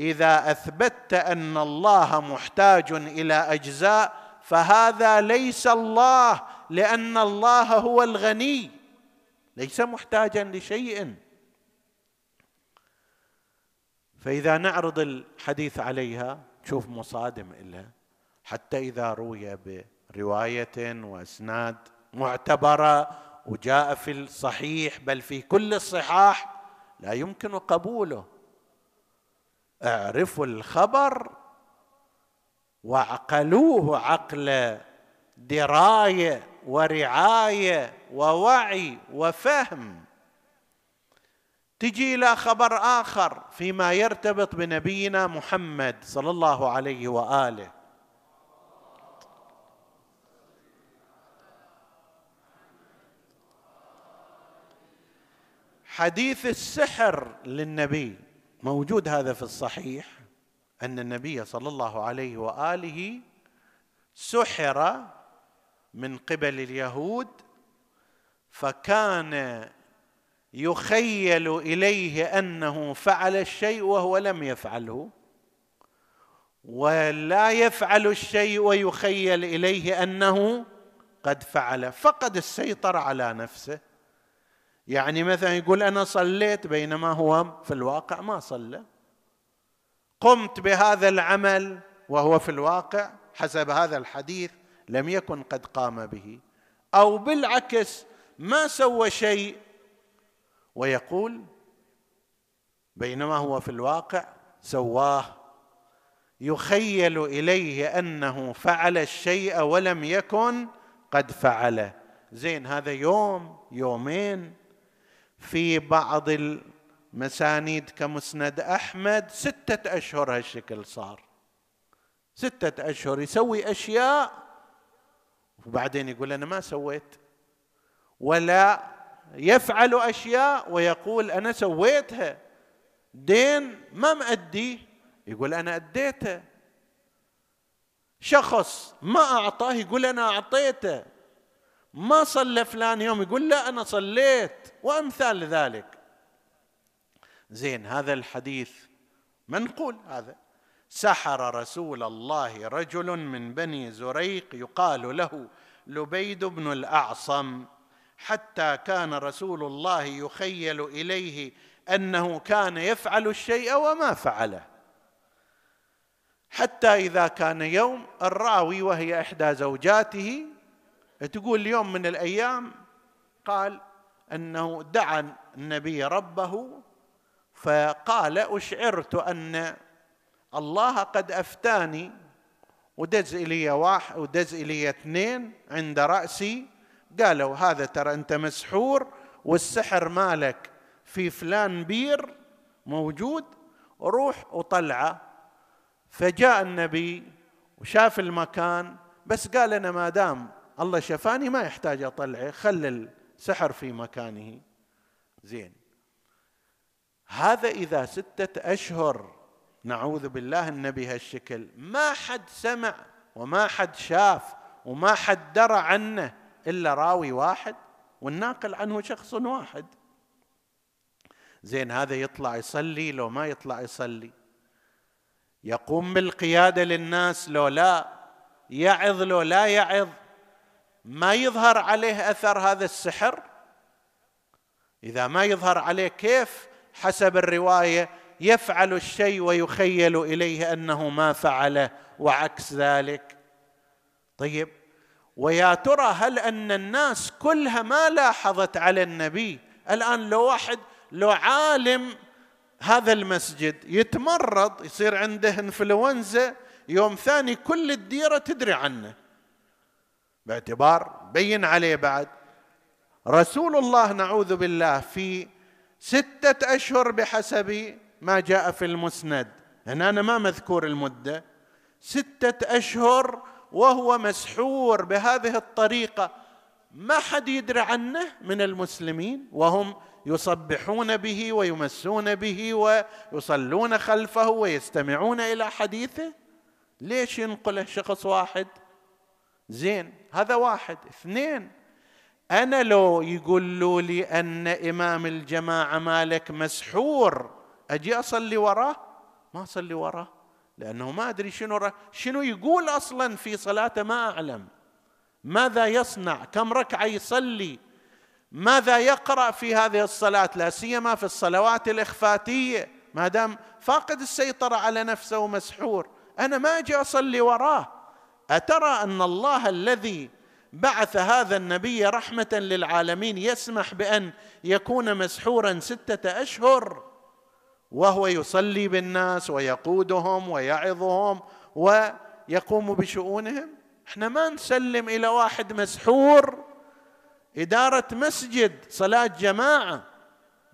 إذا اثبتت أن الله محتاج إلى أجزاء فهذا ليس الله لأن الله هو الغني. ليس محتاجا لشيء. فإذا نعرض الحديث عليها شوف مصادم لها حتى إذا روي بروايه وإسناد معتبرة وجاء في الصحيح بل في كل الصحاح لا يمكن قبوله. اعرفوا الخبر وعقلوه عقل دراية ورعاية ووعي وفهم. تجي إلى خبر آخر فيما يرتبط بنبينا محمد صلى الله عليه وآله. حديث السحر للنبي. موجود هذا في الصحيح أن النبي صلى الله عليه وآله سحر من قبل اليهود فكان يخيل إليه أنه فعل الشيء وهو لم يفعله ولا يفعل الشيء ويخيل إليه أنه قد فعل. فقد السيطرة على نفسه. يعني مثلا يقول أنا صليت بينما هو في الواقع ما صلى. قمت بهذا العمل وهو في الواقع حسب هذا الحديث لم يكن قد قام به. أو بالعكس ما سوى شيء ويقول بينما هو في الواقع سواه. يخيل إليه أنه فعل الشيء ولم يكن قد فعله. زين هذا يوم يومين في بعض المسانيد كمسند أحمد ستة أشهر هالشكل صار. ستة أشهر يسوي أشياء وبعدين يقول أنا ما سويت. ولا يفعل أشياء ويقول أنا سويتها. دين ما مأديه يقول أنا أديته. شخص ما أعطاه يقول أنا أعطيته. ما صلى فلان يوم يقول لا أنا صليت وأمثال ذلك زين هذا الحديث منقول هذا. سحر رسول الله رجل من بني زريق يقال له لبيد بن الأعصم حتى كان رسول الله يخيل إليه أنه كان يفعل الشيء وما فعله. حتى إذا كان يوم الراوي وهي إحدى زوجاته تقول اليوم من الأيام قال أنه دعا النبي ربه فقال أشعرت أن الله قد أفتاني ودز إلي واحد ودز إلي اثنين عند رأسي. قالوا هذا ترى أنت مسحور والسحر مالك في فلان بير موجود. روح وطلعه. فجاء النبي وشاف المكان بس قال أنا ما دام الله شفاني ما يحتاج أطلعه خل السحر في مكانه. زين. هذا إذا ستة أشهر نعوذ بالله النبي هالشكل ما حد سمع وما حد شاف وما حد درى عنه إلا راوي واحد والناقل عنه شخص واحد. زين هذا يطلع يصلي لو ما يطلع يصلي. يقوم بالقيادة للناس لو لا يعظ لو لا يعظ. ما يظهر عليه أثر هذا السحر؟ إذا ما يظهر عليه كيف حسب الرواية يفعل الشيء ويخيل إليه أنه ما فعله وعكس ذلك؟ طيب ويا ترى هل أن الناس كلها ما لاحظت على النبي؟ الآن لو واحد لو عالم هذا المسجد يتمرض يصير عنده إنفلونزا يوم ثاني كل الديرة تدري عنه. باعتبار بين عليه بعد. رسول الله نعوذ بالله في ستة أشهر بحسب ما جاء في المسند. هنا أنا ما مذكور المدة. ستة أشهر وهو مسحور بهذه الطريقة. ما حد يدري عنه من المسلمين وهم يصبحون به ويمسون به ويصلون خلفه ويستمعون إلى حديثه. ليش ينقله شخص واحد؟ زين. هذا واحد. اثنين أنا لو يقولوا لي أن إمام الجماعة مالك مسحور أجي أصلي وراه؟ ما أصلي وراه لأنه ما أدري شنو شنو يقول أصلا في صلاته ما أعلم. ماذا يصنع؟ كم ركعة يصلي؟ ماذا يقرأ في هذه الصلاة؟ لا سيما في الصلوات الإخفاتية. ما دام فاقد السيطرة على نفسه ومسحور أنا ما أجي أصلي وراه. أترى أن الله الذي بعث هذا النبي رحمة للعالمين يسمح بأن يكون مسحورا ستة أشهر؟ وهو يصلي بالناس ويقودهم ويعظهم ويقوم بشؤونهم؟ إحنا ما نسلم إلى واحد مسحور. إدارة مسجد صلاة جماعة.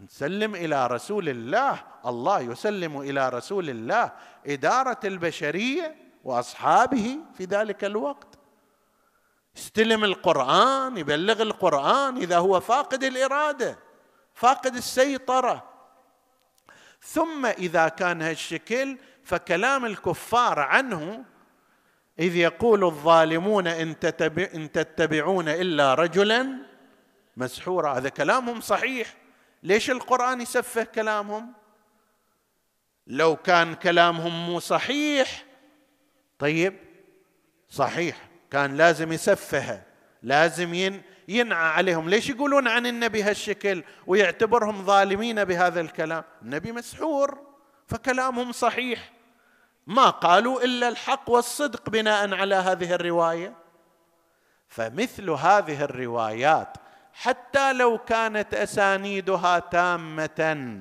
نسلم إلى رسول الله. الله يسلم إلى رسول الله. إدارة البشرية. وأصحابه في ذلك الوقت. يستلم القرآن يبلغ القرآن إذا هو فاقد الإرادة فاقد السيطرة. ثم إذا كان هالشكل فكلام الكفار عنه إذ يقول الظالمون إن, تتبع إن تتبعون إلا رجلا مسحورا. هذا كلامهم صحيح. ليش القرآن يسفه كلامهم؟ لو كان كلامهم مو صحيح طيب صحيح كان لازم يسفه لازم ين ينعى عليهم. ليش يقولون عن النبي هالشكل ويعتبرهم ظالمين بهذا الكلام؟ النبي مسحور فكلامهم صحيح. ما قالوا إلا الحق والصدق بناء على هذه الرواية. فمثل هذه الروايات حتى لو كانت أسانيدها تامة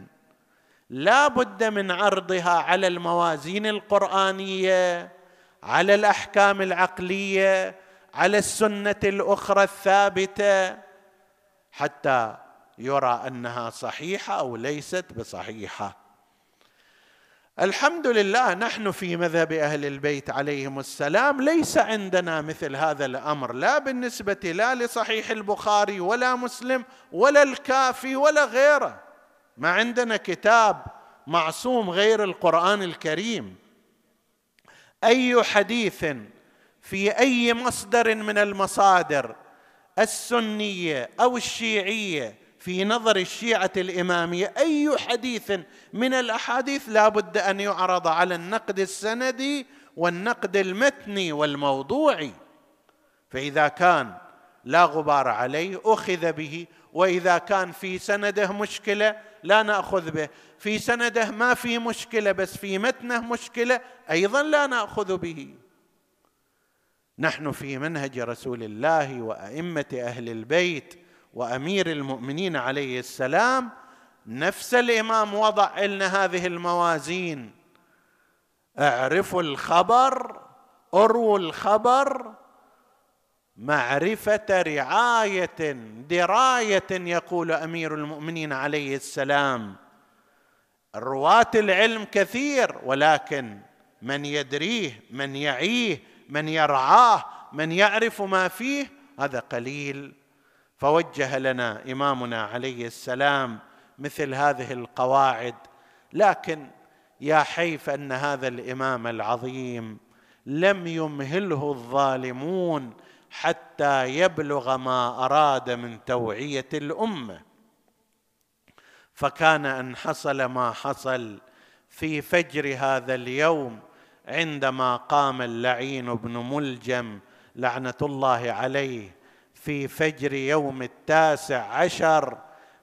لا بد من عرضها على الموازين القرآنية. على الأحكام العقلية على السنة الأخرى الثابتة حتى يرى أنها صحيحة أو ليست بصحيحة. الحمد لله نحن في مذهب أهل البيت عليهم السلام ليس عندنا مثل هذا الأمر لا بالنسبة لا لصحيح البخاري ولا مسلم ولا الكافي ولا غيره. ما عندنا كتاب معصوم غير القرآن الكريم. أي حديث في أي مصدر من المصادر السنية أو الشيعية في نظر الشيعة الإمامية أي حديث من الأحاديث لا بد أن يعرض على النقد السندي والنقد المتني والموضوعي. فإذا كان لا غبار عليه أخذ به وإذا كان في سنده مشكلة لا نأخذ به. في سنده ما في مشكلة بس في متنه مشكلة أيضا لا نأخذ به. نحن في منهج رسول الله وأئمة أهل البيت وأمير المؤمنين عليه السلام نفس الإمام وضع لنا هذه الموازين. اعرفوا الخبر ارووا الخبر معرفة رعاية دراية يقول أمير المؤمنين عليه السلام. رواة العلم كثير ولكن من يدريه من يعيه من يرعاه من يعرف ما فيه هذا قليل. فوجه لنا إمامنا عليه السلام مثل هذه القواعد. لكن يا حيف أن هذا الإمام العظيم لم يمهله الظالمون حتى يبلغ ما أراد من توعية الأمة. فكان أن حصل ما حصل في فجر هذا اليوم عندما قام اللعين بن ملجم لعنة الله عليه في فجر يوم التاسع عشر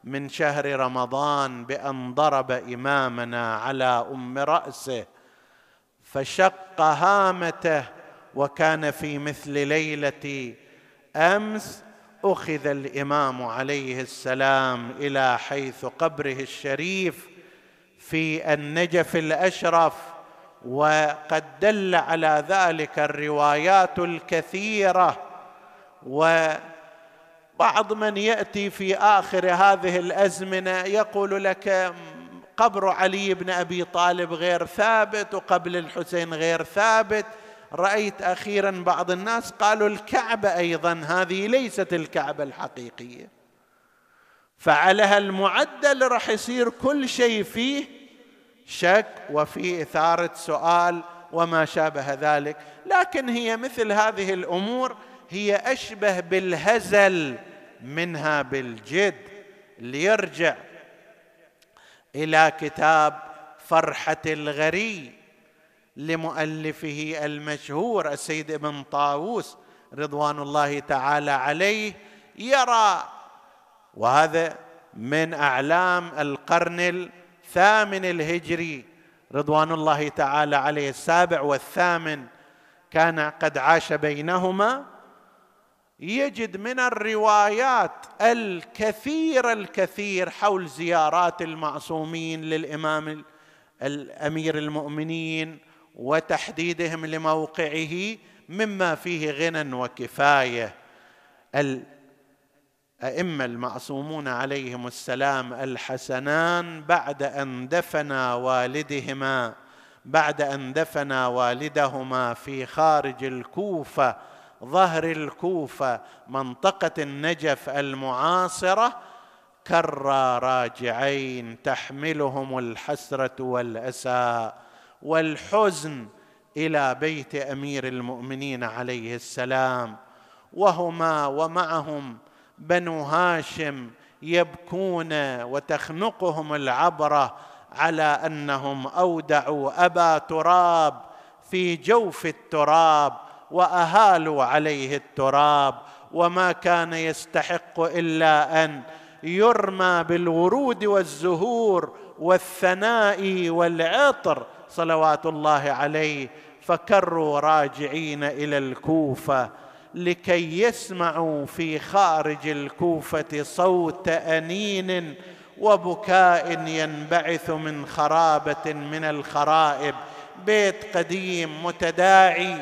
من شهر رمضان بأن ضرب إمامنا على أم رأسه فشق هامته وكان في مثل ليلة أمس أخذ الإمام عليه السلام إلى حيث قبره الشريف في النجف الأشرف وقد دل على ذلك الروايات الكثيرة. وبعض من يأتي في آخر هذه الأزمنة يقول لك قبر علي بن أبي طالب غير ثابت وقبل الحسين غير ثابت. رأيت أخيرا بعض الناس قالوا الكعبه أيضا هذه ليست الكعبه الحقيقية. فعلى المعدل راح يصير كل شيء فيه شك وفي إثارة سؤال وما شابه ذلك. لكن هي مثل هذه الأمور هي أشبه بالهزل منها بالجد ليرجع إلى كتاب فرحة الغري. لمؤلفه المشهور السيد ابن طاووس رضوان الله تعالى عليه يرى وهذا من أعلام القرن الثامن الهجري رضوان الله تعالى عليه السابع والثامن كان قد عاش بينهما. يجد من الروايات الكثير الكثير حول زيارات المعصومين للإمام الأمير المؤمنين وتحديدهم لموقعه مما فيه غنى وكفاية. الأئمة المعصومون عليهم السلام الحسنان بعد أن دفنا والدهما بعد أن دفنا والدهما في خارج الكوفة ظهر الكوفة منطقة النجف المعاصرة كرا راجعين تحملهم الحسرة والاسى والحزن إلى بيت أمير المؤمنين عليه السلام. وهما ومعهم بنو هاشم يبكون وتخنقهم العبره على أنهم أودعوا أبا تراب في جوف التراب وأهالوا عليه التراب. وما كان يستحق إلا أن يرمى بالورود والزهور والثناء والعطر صلوات الله عليه فكروا راجعين إلى الكوفة لكي يسمعوا في خارج الكوفة صوت أنين وبكاء ينبعث من خرابة من الخرائب. بيت قديم متداعي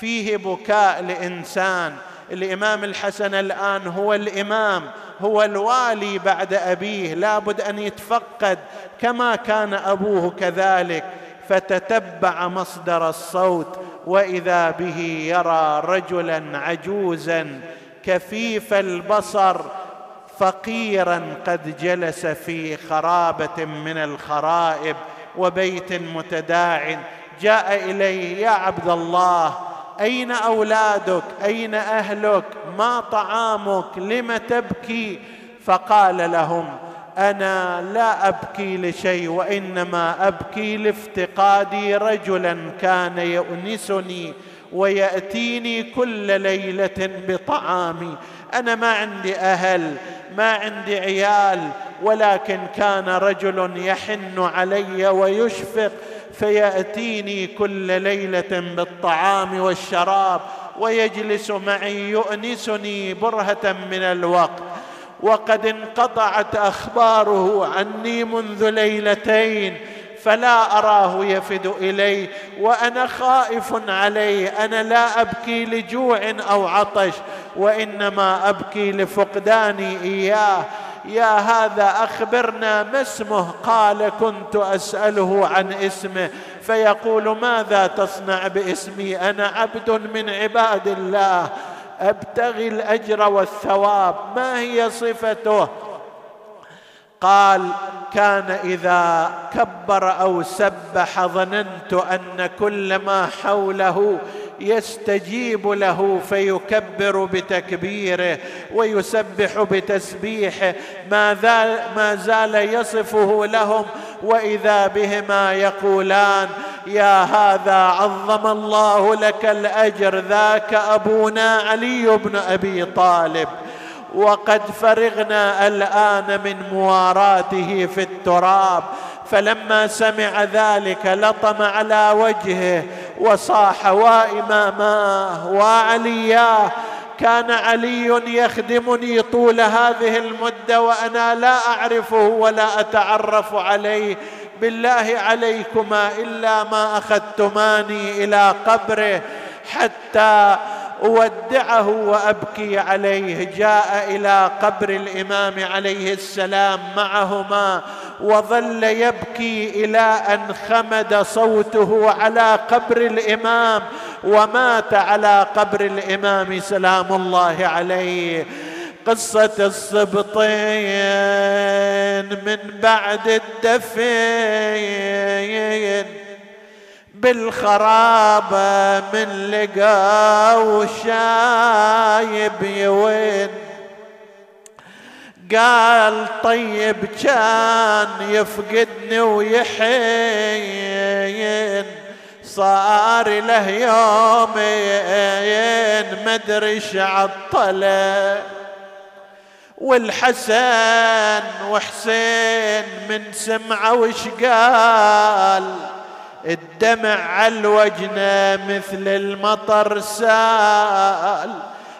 فيه بكاء لإنسان. الإمام الحسن الآن هو الإمام هو الوالي بعد أبيه. لابد أن يتفقد كما كان أبوه كذلك. فتتبع مصدر الصوت وإذا به يرى رجلا عجوزا كفيف البصر فقيرا قد جلس في خرابة من الخرائب وبيت متداع جاء إليه يا عبد الله أين أولادك؟ أين أهلك؟ ما طعامك؟ لم تبكي؟ فقال لهم أنا لا أبكي لشيء وإنما أبكي لافتقادي رجلا كان يؤنسني ويأتيني كل ليلة بطعامي. أنا ما عندي أهل ما عندي عيال ولكن كان رجل يحن علي ويشفق فيأتيني كل ليلة بالطعام والشراب ويجلس معي يؤنسني برهة من الوقت. وقد انقطعت أخباره عني منذ ليلتين فلا أراه يفد إلي وأنا خائف عليه أنا لا أبكي لجوع أو عطش وإنما أبكي لفقداني إياه. يا هذا أخبرنا ما اسمه؟ قال كنت أسأله عن اسمه فيقول ماذا تصنع باسمي؟ أنا عبد من عباد الله. أبتغي الأجر والثواب ما هي صفته؟ قال كان إذا كبر أو سبح ظننت أن كل ما حوله يستجيب له فيكبر بتكبيره ويسبح بتسبيحه. ما ما زال يصفه لهم وإذا بهما يقولان يا هذا عظم الله لك الأجر ذاك أبونا علي بن أبي طالب. وقد فرغنا الآن من مواراته في التراب. فلما سمع ذلك لطم على وجهه وصاح واماماه وعلياه كان علي يخدمني طول هذه المدة وأنا لا أعرفه ولا أتعرف عليه. بالله عليكما إلا ما أخذتماني إلى قبره حتى أودعه وأبكي عليه. جاء إلى قبر الإمام عليه السلام معهما وظل يبكي إلى أن خمد صوته على قبر الإمام ومات على قبر الإمام. سلام الله عليه. قصة السبطين من بعد الدفين. بالخرابة من لقى شايب يوين. قال طيب كان يفقدني ويحين. صار له يومين مدري عطله. والحسن وحسين من سمعه وش قال؟ الدمع على الوجنة مثل المطر سال.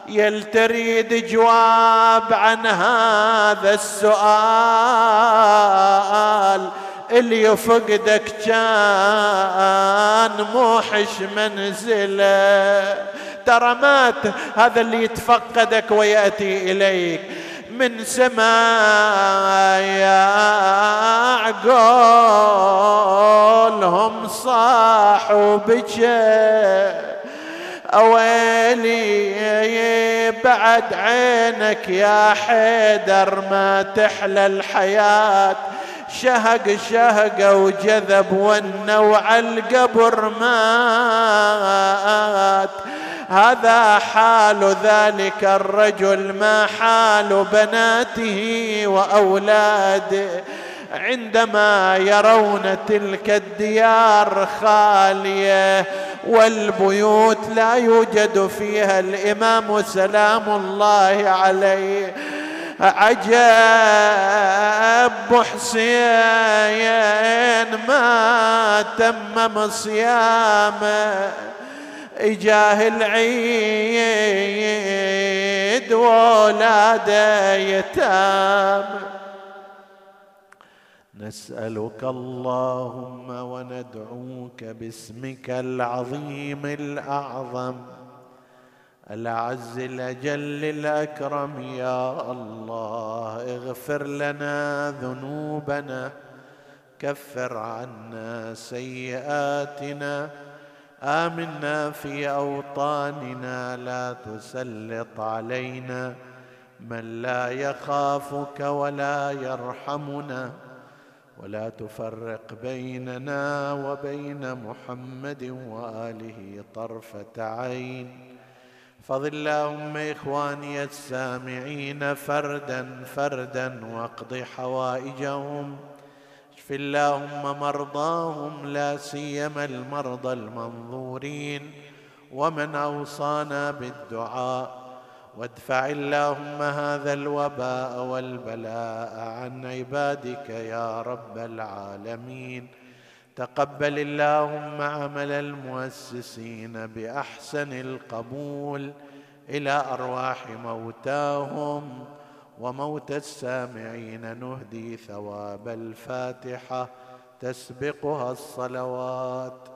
يل تريد جواب عن هذا السؤال اللي يفقدك كان موحش منزله. ترى مات هذا اللي يتفقدك ويأتي إليك. من سمايا عقولهم صاحوا بجاه أويلي بعد عينك يا حيدر ما تحلى الحياة. شهق شهق وجذب والنوع القبر مات. هذا حال ذلك الرجل ما حال بناته وأولاده عندما يرون تلك الديار خالية والبيوت لا يوجد فيها الإمام سلام الله عليه. عجب حسين ما تمم صيامه إجاه العيد ولاده يتام نسألك اللهم وندعوك باسمك العظيم الأعظم. الأعز الأجل الأكرم يا الله اغفر لنا ذنوبنا كفر عنا سيئاتنا آمنا في أوطاننا لا تسلط علينا. من لا يخافك ولا يرحمنا ولا تفرق بيننا وبين محمد وآله طرفة عين. فضل اللهم إخواني السامعين فردا فردا واقض حوائجهم. اشف اللهم مرضاهم لا سيما المرضى المنظورين. ومن أوصانا بالدعاء وادفع اللهم هذا الوباء والبلاء عن عبادك يا رب العالمين. تقبل اللهم عمل المؤسسين بأحسن القبول إلى أرواح موتاهم. وموت السامعين نهدي ثواب الفاتحة تسبقها الصلوات.